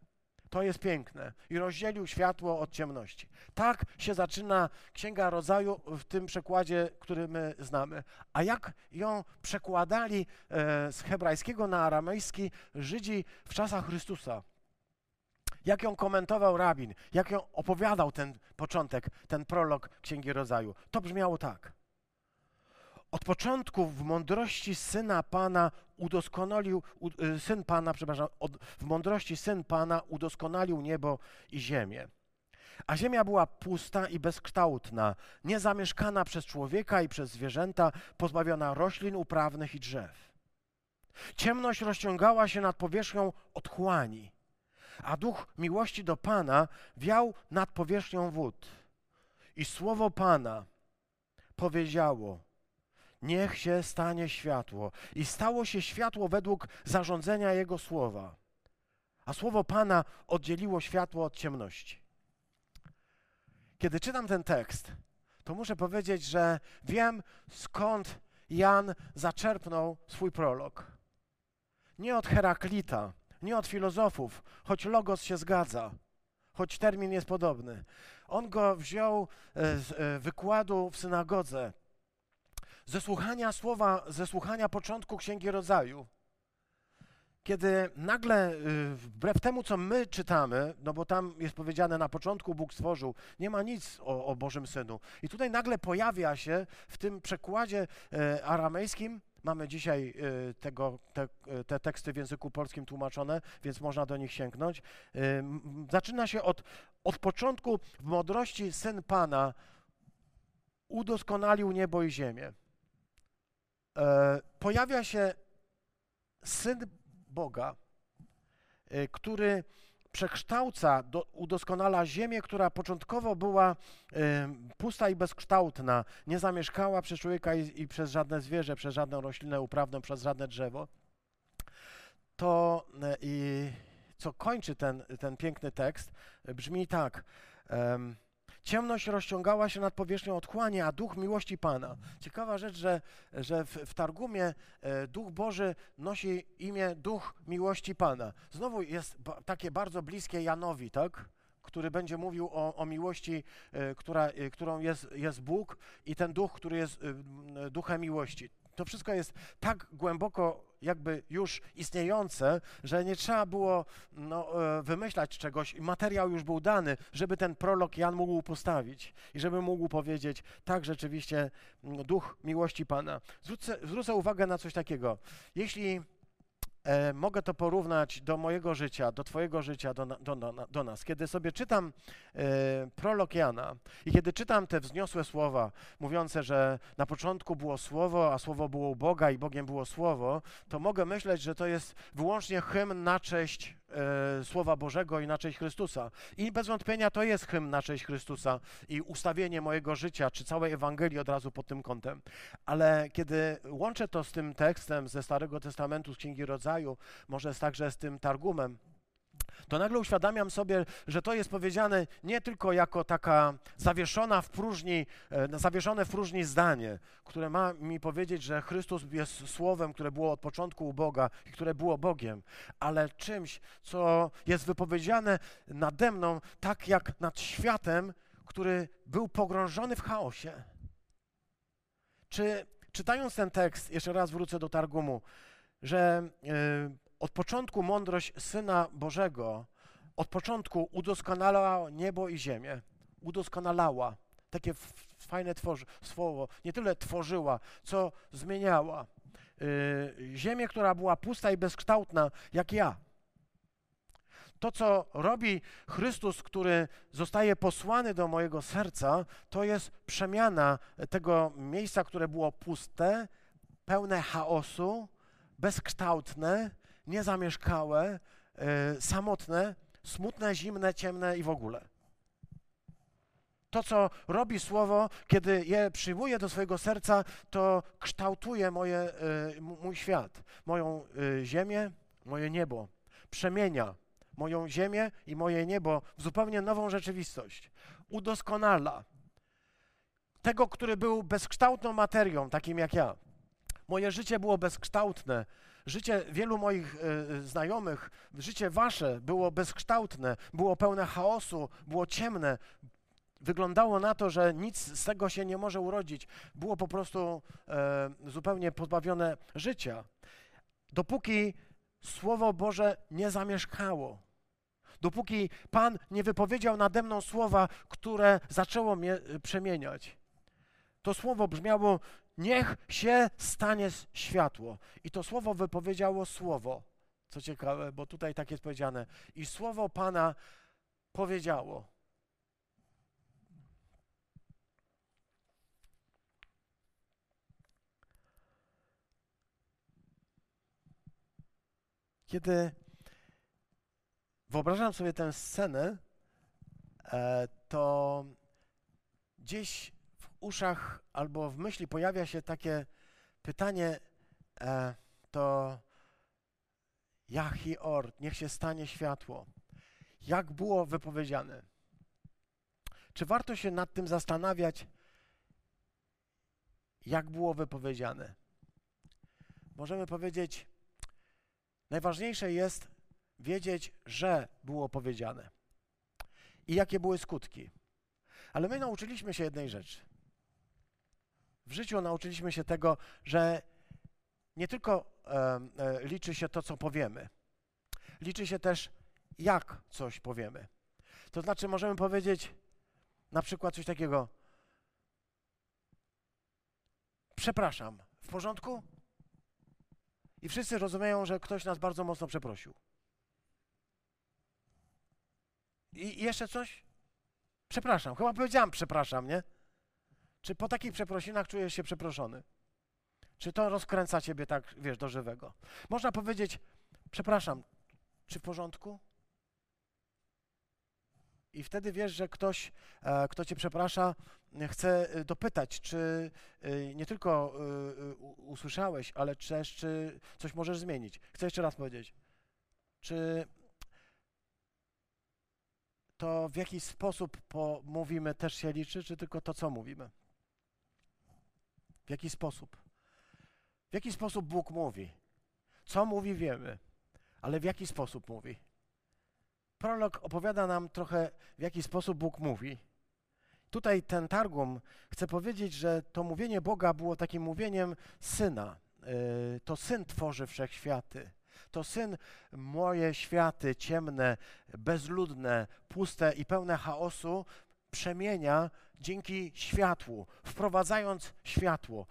to jest piękne. I rozdzielił światło od ciemności. Tak się zaczyna Księga Rodzaju w tym przekładzie, który my znamy. A jak ją przekładali e, z hebrajskiego na aramejski Żydzi w czasach Chrystusa? jak ją komentował rabin, jak ją opowiadał ten początek, ten prolog Księgi Rodzaju. To brzmiało tak. Od początku w mądrości syna Pana udoskonalił, y, syn Pana, przepraszam, od, w mądrości syn Pana udoskonalił niebo i ziemię. A ziemia była pusta i bezkształtna, niezamieszkana przez człowieka i przez zwierzęta, pozbawiona roślin uprawnych i drzew. Ciemność rozciągała się nad powierzchnią otchłani a duch miłości do Pana wiał nad powierzchnią wód. I słowo Pana powiedziało: Niech się stanie światło. I stało się światło według zarządzenia Jego słowa. A słowo Pana oddzieliło światło od ciemności. Kiedy czytam ten tekst, to muszę powiedzieć, że wiem skąd Jan zaczerpnął swój prolog. Nie od Heraklita, nie od filozofów, choć logos się zgadza, choć termin jest podobny. On go wziął e, z e, wykładu w synagodze, ze słuchania słowa, ze słuchania początku Księgi Rodzaju. Kiedy nagle, e, wbrew temu, co my czytamy, no bo tam jest powiedziane na początku Bóg stworzył, nie ma nic o, o Bożym Synu. I tutaj nagle pojawia się w tym przekładzie aramejskim Mamy dzisiaj y, tego, te, y, te, teksty w języku polskim tłumaczone, więc można do nich sięgnąć. Y, zaczyna się od, od początku w mądrości Syn Pana udoskonalił niebo i ziemię. E, pojawia się Syn Boga, który przekształca, do, udoskonala ziemię, która początkowo była y, pusta i bezkształtna, nie zamieszkała przez człowieka i, i, przez żadne zwierzę, przez żadną roślinę uprawną, przez żadne drzewo, to y, co kończy ten, ten piękny tekst, brzmi tak. Ciemność rozciągała się nad powierzchnią otchłani, a duch miłości Pana. Ciekawa rzecz, że, że w, w Targumie e, duch Boży nosi imię duch miłości Pana. Znowu jest takie bardzo bliskie Janowi, tak? który będzie mówił o, o miłości, e, która, e, którą jest, jest Bóg i ten duch, który jest duchem miłości. To wszystko jest tak głęboko jakby już istniejące, że nie trzeba było no, e, wymyślać czegoś i materiał już był dany, żeby ten prolog Jan mógł postawić i żeby mógł powiedzieć, tak rzeczywiście duch miłości Pana. Zwrócę, zwrócę uwagę na coś takiego. Jeśli mogę to porównać do mojego życia, do Twojego życia, do, do, do, nas. Kiedy sobie czytam e, prolog Jana i kiedy czytam te wzniosłe słowa, mówiące, że na początku było Słowo, a Słowo było u Boga i Bogiem było Słowo, to mogę myśleć, że to jest wyłącznie hymn na cześć e, Słowa Bożego i na cześć Chrystusa. I bez wątpienia to jest hymn na cześć Chrystusa i ustawienie mojego życia, czy całej Ewangelii od razu pod tym kątem. Ale kiedy łączę to z tym tekstem ze Starego Testamentu, z Księgi Rodzaju, może także z tym Targumem, to nagle uświadamiam sobie, że to jest powiedziane nie tylko jako taka zawieszona w próżni, e, zawieszone w próżni zdanie, które ma mi powiedzieć, że Chrystus jest słowem, które było od początku u Boga i które było Bogiem, ale czymś, co jest wypowiedziane nade mną, tak jak nad światem, który był pogrążony w chaosie. Czy czytając ten tekst, jeszcze raz wrócę do Targumu, że yy, od początku mądrość Syna Bożego, od początku udoskonalała niebo i ziemię. Udoskonalała. Takie fajne tworzy, słowo. Nie tyle tworzyła, co zmieniała. Yy, ziemię, która była pusta i bezkształtna, jak ja. To, co robi Chrystus, który zostaje posłany do mojego serca, to jest przemiana tego miejsca, które było puste, pełne chaosu, bezkształtne, niezamieszkałe, yy, samotne, smutne, zimne, ciemne i w ogóle. To, co robi Słowo, kiedy je przyjmuje do swojego serca, to kształtuje moje, y, mój świat, moją y, ziemię, moje niebo. Przemienia moją ziemię i moje niebo w zupełnie nową rzeczywistość. Udoskonala tego, który był bezkształtną materią, takim jak ja. Moje życie było bezkształtne, Życie wielu moich y, znajomych, życie wasze było bezkształtne, było pełne chaosu, było ciemne. Wyglądało na to, że nic z tego się nie może urodzić. Było po prostu e, zupełnie pozbawione życia. Dopóki Słowo Boże nie zamieszkało, dopóki Pan nie wypowiedział nade mną słowa, które zaczęło mnie przemieniać. To słowo brzmiało niech się stanie światło. I to słowo wypowiedziało słowo. Co ciekawe, bo tutaj tak jest powiedziane. I słowo Pana powiedziało. Kiedy wyobrażam sobie tę scenę, e, to gdzieś uszach albo w myśli pojawia się takie pytanie, e, to Jahi Or, niech się stanie światło. Jak było wypowiedziane? Czy warto się nad tym zastanawiać, jak było wypowiedziane? Możemy powiedzieć, najważniejsze jest wiedzieć, że było powiedziane i jakie były skutki. Ale my nauczyliśmy się jednej rzeczy. W życiu nauczyliśmy się tego, że nie tylko e, liczy się to, co powiemy, liczy się też, jak coś powiemy. To znaczy, możemy powiedzieć na przykład coś takiego: Przepraszam, w porządku? I wszyscy rozumieją, że ktoś nas bardzo mocno przeprosił. I jeszcze coś? Przepraszam, chyba powiedziałam przepraszam, nie? Czy po takich przeprosinach czujesz się przeproszony? Czy to rozkręca ciebie tak, wiesz, do żywego? Można powiedzieć, przepraszam, czy w porządku? I wtedy wiesz, że ktoś, e, kto cię przeprasza, chce e, dopytać, czy e, nie tylko usłyszałeś, ale też, czy coś możesz zmienić. Chcę jeszcze raz powiedzieć. Czy to w jakiś sposób mówimy też się liczy, czy tylko to, co mówimy? W jaki sposób? W jaki sposób Bóg mówi? Co mówi, wiemy, ale w jaki sposób mówi? Prolog opowiada nam trochę, w jaki sposób Bóg mówi. Tutaj ten targum chce powiedzieć, że to mówienie Boga było takim mówieniem syna. Y, to syn tworzy wszechświaty. To syn moje światy ciemne, bezludne, puste i pełne chaosu przemienia dzięki światłu, wprowadzając światło.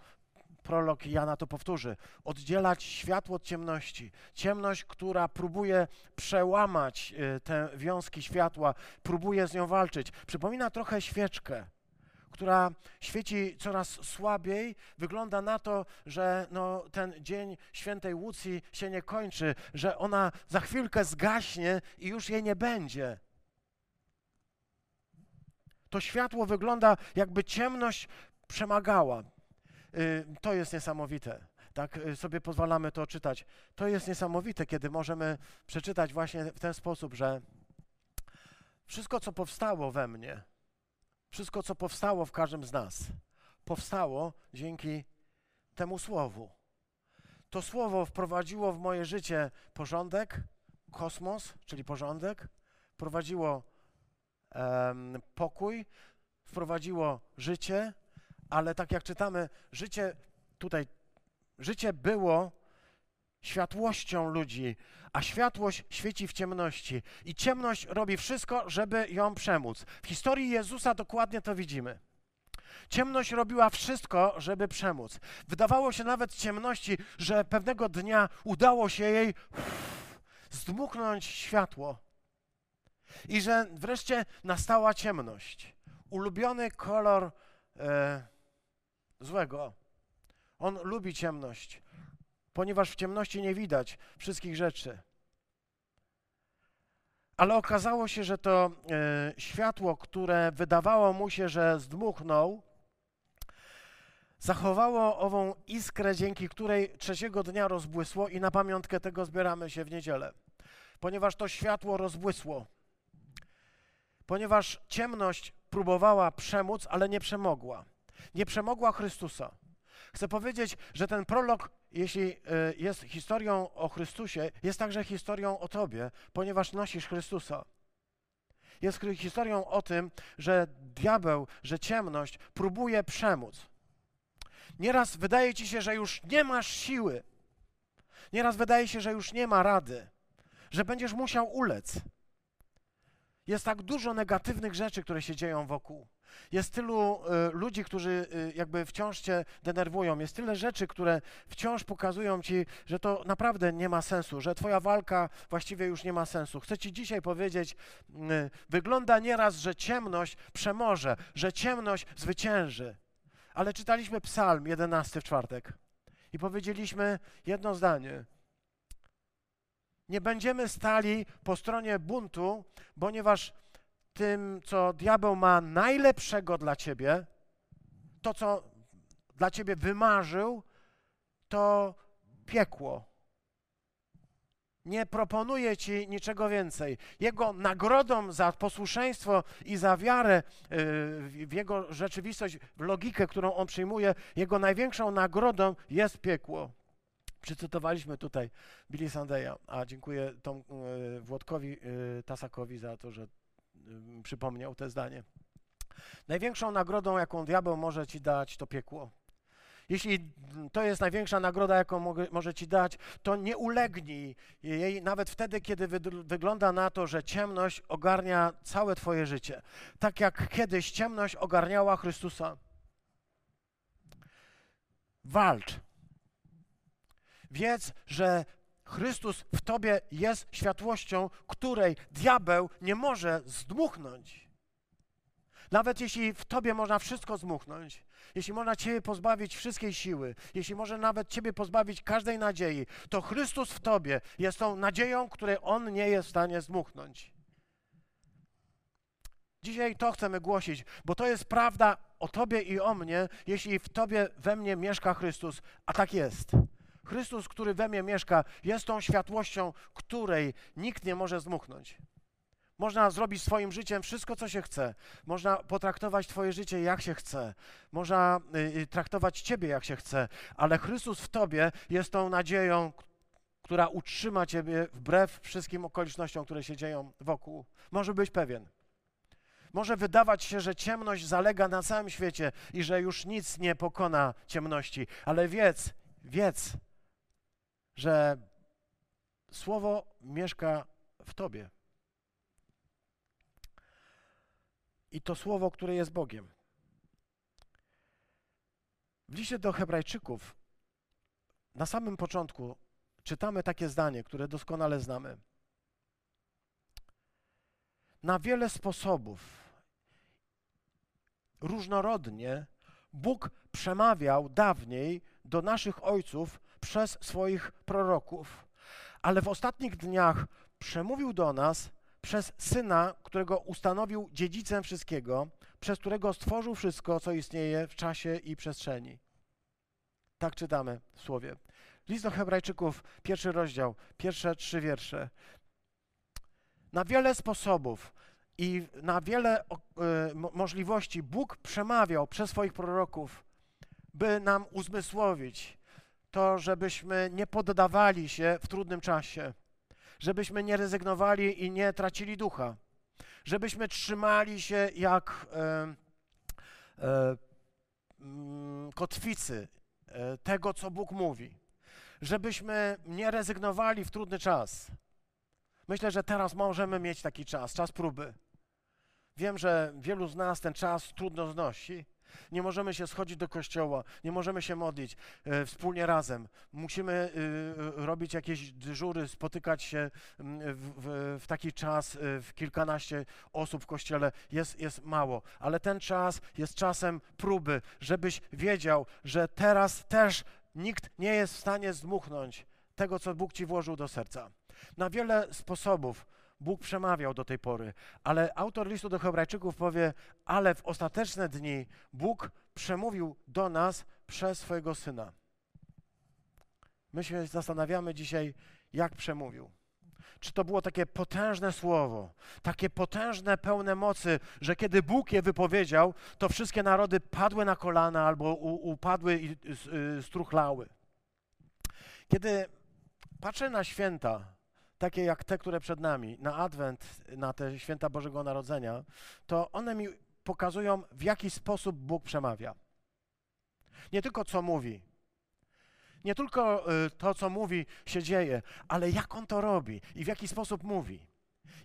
Prolog Jana to powtórzy. Oddzielać światło od ciemności. Ciemność, która próbuje przełamać y, te wiązki światła, próbuje z nią walczyć. Przypomina trochę świeczkę, która świeci coraz słabiej. Wygląda na to, że no, ten dzień świętej Łucji się nie kończy, że ona za chwilkę zgaśnie i już jej nie będzie. To światło wygląda, jakby ciemność przemagała. Y, to jest niesamowite. Tak y, sobie pozwalamy to czytać. To jest niesamowite, kiedy możemy przeczytać właśnie w ten sposób, że wszystko, co powstało we mnie, wszystko, co powstało w każdym z nas, powstało dzięki temu słowu. To słowo wprowadziło w moje życie porządek, kosmos, czyli porządek, wprowadziło um, pokój, wprowadziło życie, ale tak jak czytamy, życie tutaj, życie było światłością ludzi, a światłość świeci w ciemności. I ciemność robi wszystko, żeby ją przemóc. W historii Jezusa dokładnie to widzimy. Ciemność robiła wszystko, żeby przemóc. Wydawało się nawet ciemności, że pewnego dnia udało się jej zdmuchnąć światło. I że wreszcie nastała ciemność. Ulubiony kolor e, złego. On lubi ciemność ponieważ w ciemności nie widać wszystkich rzeczy. Ale okazało się, że to e, światło, które wydawało mu się, że zdmuchnął, zachowało ową iskrę, dzięki której trzeciego dnia rozbłysło i na pamiątkę tego zbieramy się w niedzielę. Ponieważ to światło rozbłysło. Ponieważ ciemność próbowała przemóc, ale nie przemogła. Nie przemogła Chrystusa. Chcę powiedzieć, że ten prolog, jeśli e, jest historią o Chrystusie, jest także historią o Tobie, ponieważ nosisz Chrystusa. Jest historią o tym, że diabeł, że ciemność próbuje przemóc. Nieraz wydaje ci się, że już nie masz siły. Nieraz wydaje się, że już nie ma rady, że będziesz musiał ulec. Jest tak dużo negatywnych rzeczy, które się dzieją wokół. Jest tylu y, ludzi, którzy y, jakby wciąż cię denerwują. Jest tyle rzeczy, które wciąż pokazują ci, że to naprawdę nie ma sensu, że twoja walka właściwie już nie ma sensu. Chcę ci dzisiaj powiedzieć, y, wygląda nieraz, że ciemność przemoże, że ciemność zwycięży. Ale czytaliśmy Psalm 11 w czwartek i powiedzieliśmy jedno zdanie. Nie będziemy stali po stronie buntu, ponieważ tym, co diabeł ma najlepszego dla ciebie, to, co dla ciebie wymarzył, to piekło. Nie proponuje ci niczego więcej. Jego nagrodą za posłuszeństwo i za wiarę y, w jego rzeczywistość, w logikę, którą on przyjmuje, jego największą nagrodą jest piekło. Przycytowaliśmy tutaj Billy Sandeya, a dziękuję Tom, y, Włodkowi y, Tasakowi za to, że przypomniał te zdanie. Największą nagrodą, jaką diabeł może ci dać, to piekło. Jeśli to jest największa nagroda, jaką mogę, może ci dać, to nie ulegnij jej nawet wtedy, kiedy wy, wygląda na to, że ciemność ogarnia całe Twoje życie. Tak jak kiedyś ciemność ogarniała Chrystusa. Walcz. Wiedz, że Chrystus w tobie jest światłością, której diabeł nie może zdmuchnąć. Nawet jeśli w tobie można wszystko zdmuchnąć, jeśli można ciebie pozbawić wszystkiej siły, jeśli może nawet ciebie pozbawić każdej nadziei, to Chrystus w tobie jest tą nadzieją, której on nie jest w stanie zdmuchnąć. Dzisiaj to chcemy głosić, bo to jest prawda o tobie i o mnie, jeśli w tobie we mnie mieszka Chrystus, a tak jest. Chrystus, który we mnie mieszka, jest tą światłością, której nikt nie może zmuchnąć. Można zrobić swoim życiem wszystko, co się chce. Można potraktować Twoje życie jak się chce. Można y, y, traktować Ciebie jak się chce, ale Chrystus w Tobie jest tą nadzieją, która utrzyma Ciebie wbrew wszystkim okolicznościom, które się dzieją wokół. Może być pewien. Może wydawać się, że ciemność zalega na całym świecie i że już nic nie pokona ciemności, ale wiedz, wiedz, że Słowo mieszka w Tobie. I to Słowo, które jest Bogiem. W liście do Hebrajczyków na samym początku czytamy takie zdanie, które doskonale znamy. Na wiele sposobów różnorodnie Bóg przemawiał dawniej do naszych ojców przez swoich proroków, ale w ostatnich dniach przemówił do nas przez Syna, którego ustanowił dziedzicem wszystkiego, przez którego stworzył wszystko, co istnieje w czasie i przestrzeni. Tak czytamy w Słowie. List do Hebrajczyków, pierwszy rozdział, pierwsze trzy wiersze. Na wiele sposobów i na wiele y, możliwości Bóg przemawiał przez swoich proroków, by nam uzmysłowić to, żebyśmy nie poddawali się w trudnym czasie, żebyśmy nie rezygnowali i nie tracili ducha, żebyśmy trzymali się jak e, e, mm, kotwicy e, tego, co Bóg mówi, żebyśmy nie rezygnowali w trudny czas. Myślę, że teraz możemy mieć taki czas, czas próby. Wiem, że wielu z nas ten czas trudno znosi. Nie możemy się schodzić do kościoła, nie możemy się modlić e, wspólnie razem. Musimy e, robić jakieś dyżury, spotykać się m, w, w, w, taki czas, e, w kilkanaście osób w kościele. Jest, jest mało, ale ten czas jest czasem próby, żebyś wiedział, że teraz też nikt nie jest w stanie zdmuchnąć tego, co Bóg ci włożył do serca. Na wiele sposobów Bóg przemawiał do tej pory, ale autor listu do Hebrajczyków powie, ale w ostateczne dni Bóg przemówił do nas przez swojego Syna. My się zastanawiamy dzisiaj, jak przemówił. Czy to było takie potężne słowo, takie potężne, pełne mocy, że kiedy Bóg je wypowiedział, to wszystkie narody padły na kolana albo upadły i struchlały. Kiedy patrzę na święta, takie jak te, które przed nami, na Adwent, na te święta Bożego Narodzenia, to one mi pokazują, w jaki sposób Bóg przemawia. Nie tylko co mówi, nie tylko y, to, co mówi, się dzieje, ale jak on to robi i w jaki sposób mówi.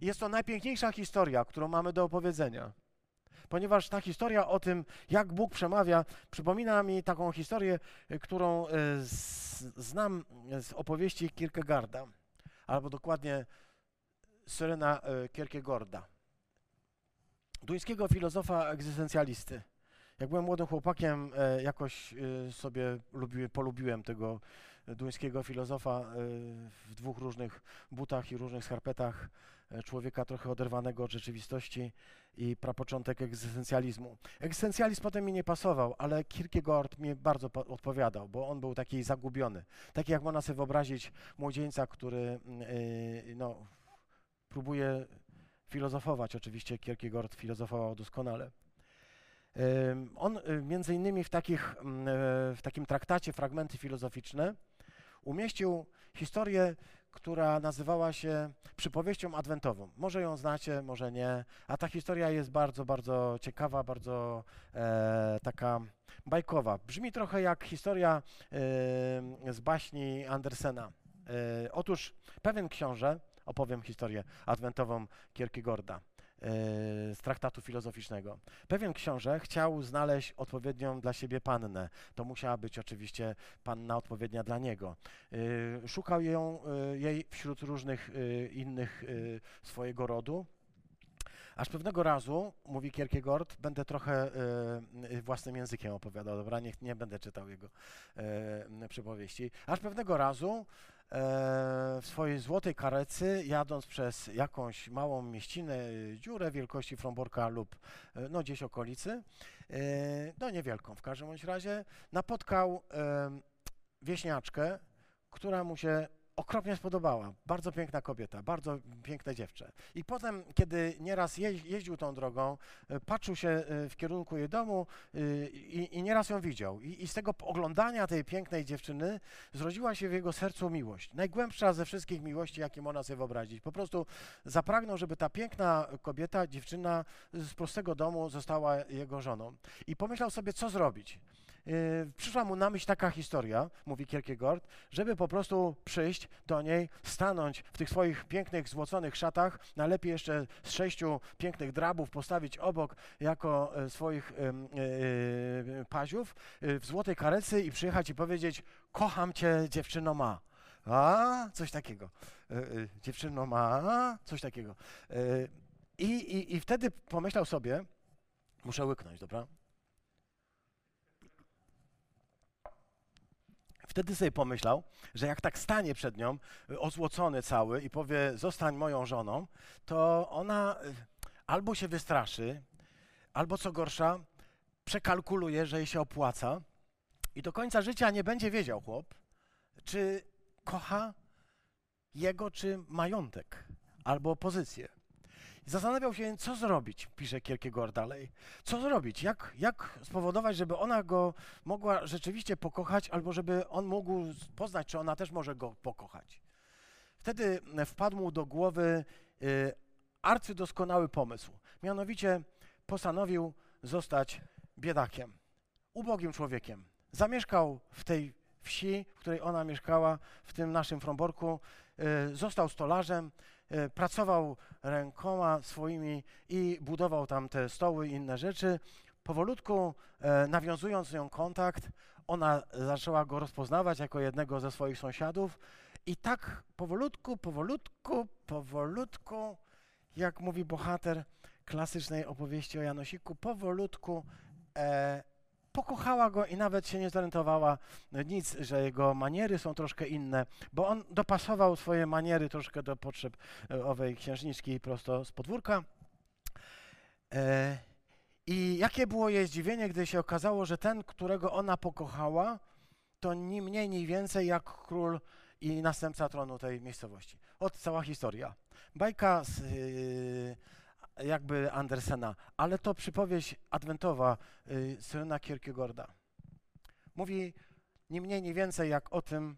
Jest to najpiękniejsza historia, którą mamy do opowiedzenia. Ponieważ ta historia o tym, jak Bóg przemawia, przypomina mi taką historię, y, którą y, znam z opowieści Kierkegaarda albo dokładnie Syrena e, Kierkegaarda, duńskiego filozofa egzystencjalisty. Jak byłem młodym chłopakiem, e, jakoś e, sobie lubiłem, polubiłem tego duńskiego filozofa w dwóch różnych butach i różnych skarpetach, człowieka trochę oderwanego od rzeczywistości i prapoczątek egzystencjalizmu. Egzystencjalizm potem mi nie pasował, ale Kierkegaard mi bardzo odpowiadał, bo on był taki zagubiony. Taki jak można sobie wyobrazić młodzieńca, który yy, no, próbuje filozofować. Oczywiście Kierkegaard filozofował doskonale. On y, między innymi w, takich, mm, w takim traktacie Fragmenty filozoficzne umieścił historię która nazywała się przypowieścią adwentową. Może ją znacie, może nie, a ta historia jest bardzo, bardzo ciekawa, bardzo e, taka bajkowa. Brzmi trochę jak historia e, z baśni Andersena. E, otóż pewien książę, opowiem historię adwentową Kierkegaarda z traktatu filozoficznego. Pewien książę chciał znaleźć odpowiednią dla siebie pannę. To musiała być oczywiście panna odpowiednia dla niego. E, szukał ją, e, jej wśród różnych e, innych swojego rodu. Aż pewnego razu, mówi Kierkegaard, będę trochę y, własnym językiem opowiadał, dobra, nie, będę czytał jego y, przypowieści. Aż pewnego razu E, w swojej złotej karecy, jadąc przez jakąś małą mieścinę, dziurę wielkości Fromborka lub e, no gdzieś okolicy, e, no niewielką w każdym bądź razie, napotkał wieśniaczkę, która mu się okropnie spodobała. Bardzo piękna kobieta, bardzo piękne dziewczę. I potem, kiedy nieraz jeździł tą drogą, e, patrzył się e, w kierunku jej domu e, i, i nieraz ją widział. I, I, z tego oglądania tej pięknej dziewczyny zrodziła się w jego sercu miłość. Najgłębsza ze wszystkich miłości, jakie można sobie wyobrazić. Po prostu zapragnął, żeby ta piękna kobieta, dziewczyna z prostego domu została jego żoną. I pomyślał sobie, co zrobić. Yy, przyszła mu na myśl taka historia, mówi Kierkegaard, żeby po prostu przyjść do niej, stanąć w tych swoich pięknych, złoconych szatach, najlepiej jeszcze z sześciu pięknych drabów postawić obok jako e, swoich yy, paziów w złotej karece i przyjechać i powiedzieć, kocham cię dziewczyno ma. A, coś takiego. Dziewczyno ma, coś takiego. I, i, I wtedy pomyślał sobie, muszę łyknąć, dobra? Wtedy sobie pomyślał, że jak tak stanie przed nią, y, ozłocony cały i powie, zostań moją żoną, to ona y, albo się wystraszy, albo co gorsza, przekalkuluje, że jej się opłaca i do końca życia nie będzie wiedział chłop, czy kocha jego, czy majątek, albo pozycję. Zastanawiał się, co zrobić, pisze Kierkegaard dalej. Co zrobić? Jak, jak spowodować, żeby ona go mogła rzeczywiście pokochać, albo żeby on mógł poznać, czy ona też może go pokochać. Wtedy wpadł mu do głowy y, arcydoskonały pomysł. Mianowicie postanowił zostać biedakiem, ubogim człowiekiem. Zamieszkał w tej wsi, w której ona mieszkała, w tym naszym Fromborku. Y, został stolarzem, pracował rękoma swoimi i budował tam te stoły i inne rzeczy. Powolutku, e, nawiązując z nią kontakt, ona zaczęła go rozpoznawać jako jednego ze swoich sąsiadów i tak powolutku, powolutku, powolutku, jak mówi bohater klasycznej opowieści o Janosiku, powolutku e, pokochała go i nawet się nie zorientowała nic, że jego maniery są troszkę inne, bo on dopasował swoje maniery troszkę do potrzeb e, owej księżniczki prosto z podwórka. E, I jakie było jej zdziwienie, gdy się okazało, że ten, którego ona pokochała, to ni mniej, ni więcej jak król i następca tronu tej miejscowości. Od cała historia. Bajka z, yy, jakby Andersena, ale to przypowieść adwentowa y, Syrena Kierkegaarda. Mówi ni mniej, ni więcej jak o tym,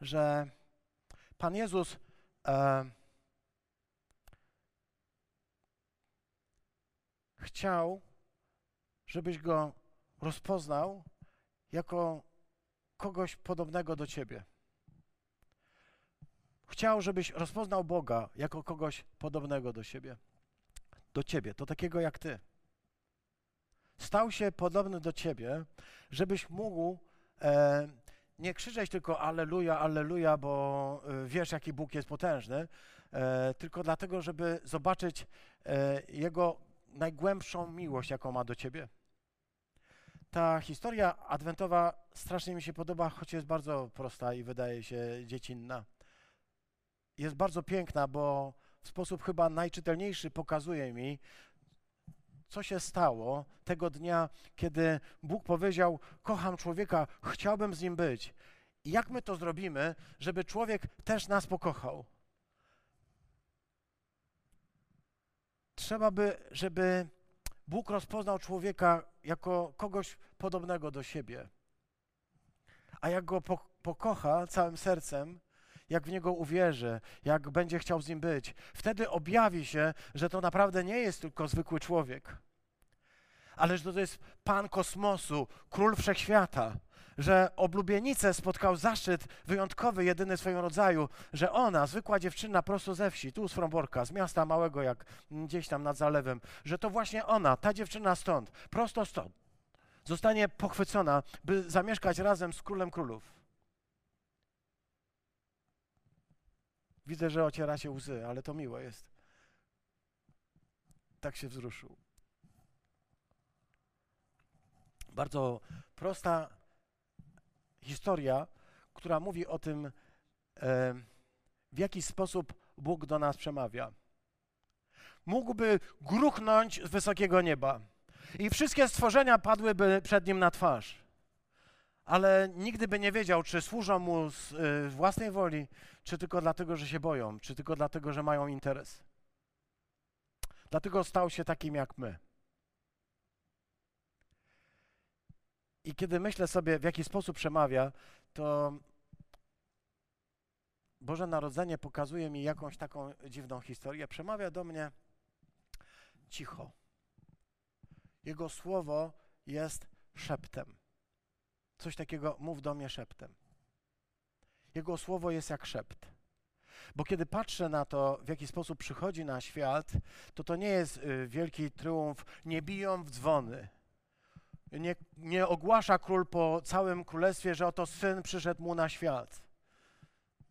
że Pan Jezus e, chciał, żebyś go rozpoznał jako kogoś podobnego do ciebie. Chciał, żebyś rozpoznał Boga jako kogoś podobnego do siebie do ciebie, to takiego jak ty. Stał się podobny do ciebie, żebyś mógł e, nie krzyczeć tylko Alleluja, Alleluja, bo e, wiesz, jaki Bóg jest potężny, e, tylko dlatego, żeby zobaczyć e, Jego najgłębszą miłość, jaką ma do ciebie. Ta historia adwentowa strasznie mi się podoba, choć jest bardzo prosta i wydaje się dziecinna. Jest bardzo piękna, bo w sposób chyba najczytelniejszy pokazuje mi, co się stało tego dnia, kiedy Bóg powiedział: Kocham człowieka, chciałbym z nim być. I jak my to zrobimy, żeby człowiek też nas pokochał? Trzeba by, żeby Bóg rozpoznał człowieka jako kogoś podobnego do siebie. A jak go pokocha całym sercem, jak w Niego uwierzy, jak będzie chciał z Nim być, wtedy objawi się, że to naprawdę nie jest tylko zwykły człowiek, ale że to jest Pan kosmosu, Król Wszechświata, że oblubienicę spotkał zaszczyt wyjątkowy, jedyny w swoim rodzaju, że ona, zwykła dziewczyna prosto ze wsi, tu z Fromborka, z miasta małego jak gdzieś tam nad zalewem, że to właśnie ona, ta dziewczyna stąd, prosto stąd, zostanie pochwycona, by zamieszkać razem z Królem Królów. Widzę, że ociera się łzy, ale to miło jest. Tak się wzruszył. Bardzo prosta historia, która mówi o tym, e, w jaki sposób Bóg do nas przemawia. Mógłby gruchnąć z wysokiego nieba i wszystkie stworzenia padłyby przed nim na twarz ale nigdy by nie wiedział, czy służą mu z y, własnej woli, czy tylko dlatego, że się boją, czy tylko dlatego, że mają interes. Dlatego stał się takim jak my. I kiedy myślę sobie, w jaki sposób przemawia, to Boże Narodzenie pokazuje mi jakąś taką dziwną historię. Przemawia do mnie cicho. Jego słowo jest szeptem. Coś takiego mów do mnie szeptem. Jego słowo jest jak szept. Bo kiedy patrzę na to, w jaki sposób przychodzi na świat, to to nie jest y, wielki triumf. Nie biją w dzwony. Nie, nie ogłasza król po całym królestwie, że oto syn przyszedł mu na świat.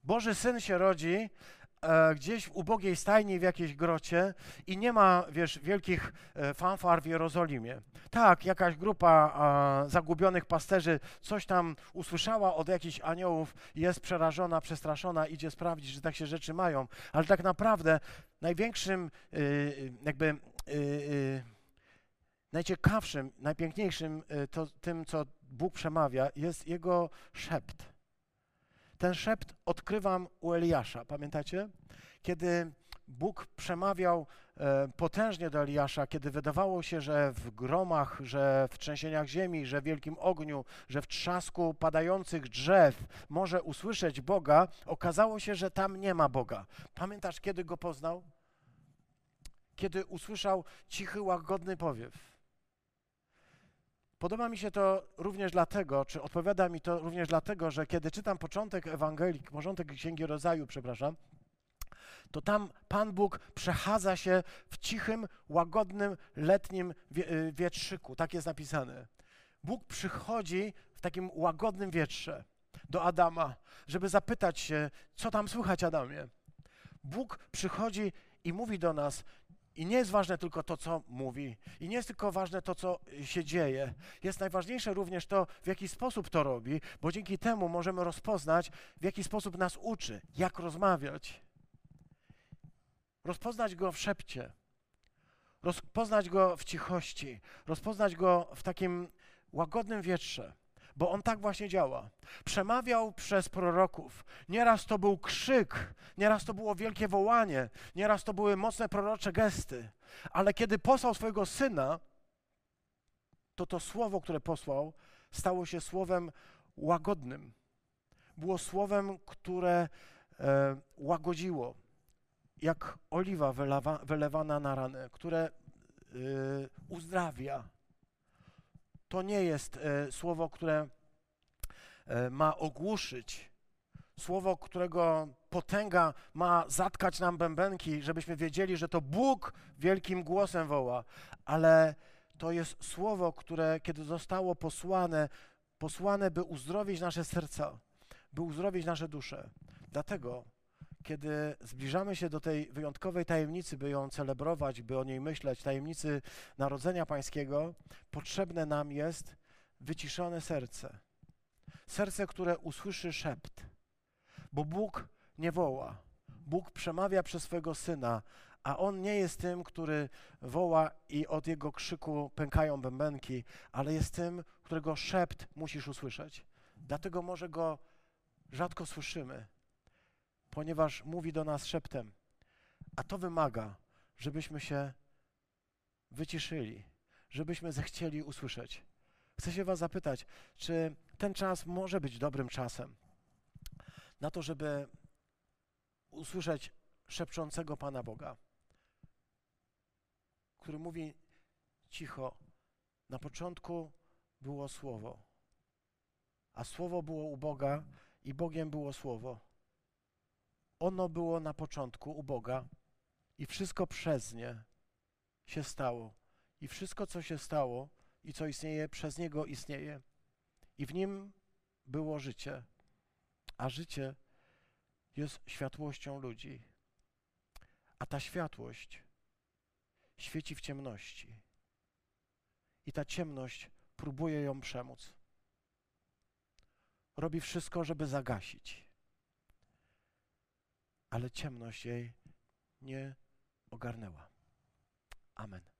Boży syn się rodzi, gdzieś w ubogiej stajni w jakiejś grocie i nie ma, wiesz, wielkich e, fanfar w Jerozolimie. Tak, jakaś grupa e, zagubionych pasterzy coś tam usłyszała od jakichś aniołów, jest przerażona, przestraszona, idzie sprawdzić, że tak się rzeczy mają, ale tak naprawdę największym y, jakby najciekawszym, najpiękniejszym to, tym, co Bóg przemawia, jest Jego szept. Ten szept odkrywam u Eliasza, pamiętacie? Kiedy Bóg przemawiał e, potężnie do Eliasza, kiedy wydawało się, że w gromach, że w trzęsieniach ziemi, że w wielkim ogniu, że w trzasku padających drzew może usłyszeć Boga, okazało się, że tam nie ma Boga. Pamiętasz, kiedy go poznał? Kiedy usłyszał cichy, łagodny powiew. Podoba mi się to również dlatego, czy odpowiada mi to również dlatego, że kiedy czytam początek Ewangelii, początek Księgi Rodzaju, przepraszam, to tam Pan Bóg przechadza się w cichym, łagodnym, letnim y, wietrzyku. Tak jest napisane. Bóg przychodzi w takim łagodnym wietrze do Adama, żeby zapytać się, co tam słychać, Adamie. Bóg przychodzi i mówi do nas, i nie jest ważne tylko to, co mówi, i nie jest tylko ważne to, co się dzieje. Jest najważniejsze również to, w jaki sposób to robi, bo dzięki temu możemy rozpoznać, w jaki sposób nas uczy, jak rozmawiać. Rozpoznać go w szepcie, rozpoznać go w cichości, rozpoznać go w takim łagodnym wietrze bo on tak właśnie działa. Przemawiał przez proroków. Nieraz to był krzyk, nieraz to było wielkie wołanie, nieraz to były mocne prorocze gesty. Ale kiedy posłał swojego syna, to to słowo, które posłał, stało się słowem łagodnym. Było słowem, które e, łagodziło, jak oliwa wylewa, wylewana na ranę, które e, uzdrawia, to nie jest e, słowo, które e, ma ogłuszyć, słowo, którego potęga ma zatkać nam bębenki, żebyśmy wiedzieli, że to Bóg wielkim głosem woła, ale to jest słowo, które kiedy zostało posłane, posłane, by uzdrowić nasze serca, by uzdrowić nasze dusze. Dlatego kiedy zbliżamy się do tej wyjątkowej tajemnicy, by ją celebrować, by o niej myśleć, tajemnicy Narodzenia Pańskiego, potrzebne nam jest wyciszone serce. Serce, które usłyszy szept, bo Bóg nie woła. Bóg przemawia przez swojego Syna, a On nie jest tym, który woła i od Jego krzyku pękają bębenki, ale jest tym, którego szept musisz usłyszeć. Dlatego może Go rzadko słyszymy, ponieważ mówi do nas szeptem. A to wymaga, żebyśmy się wyciszyli, żebyśmy zechcieli usłyszeć. Chcę się Was zapytać, czy ten czas może być dobrym czasem na to, żeby usłyszeć szepczącego Pana Boga, który mówi cicho: Na początku było Słowo, a Słowo było u Boga i Bogiem było Słowo. Ono było na początku u Boga i wszystko przez nie się stało. I wszystko, co się stało i co istnieje, przez Niego istnieje. I w Nim było życie, a życie jest światłością ludzi. A ta światłość świeci w ciemności. I ta ciemność próbuje ją przemóc. Robi wszystko, żeby zagasić ale ciemność jej nie ogarnęła. Amen.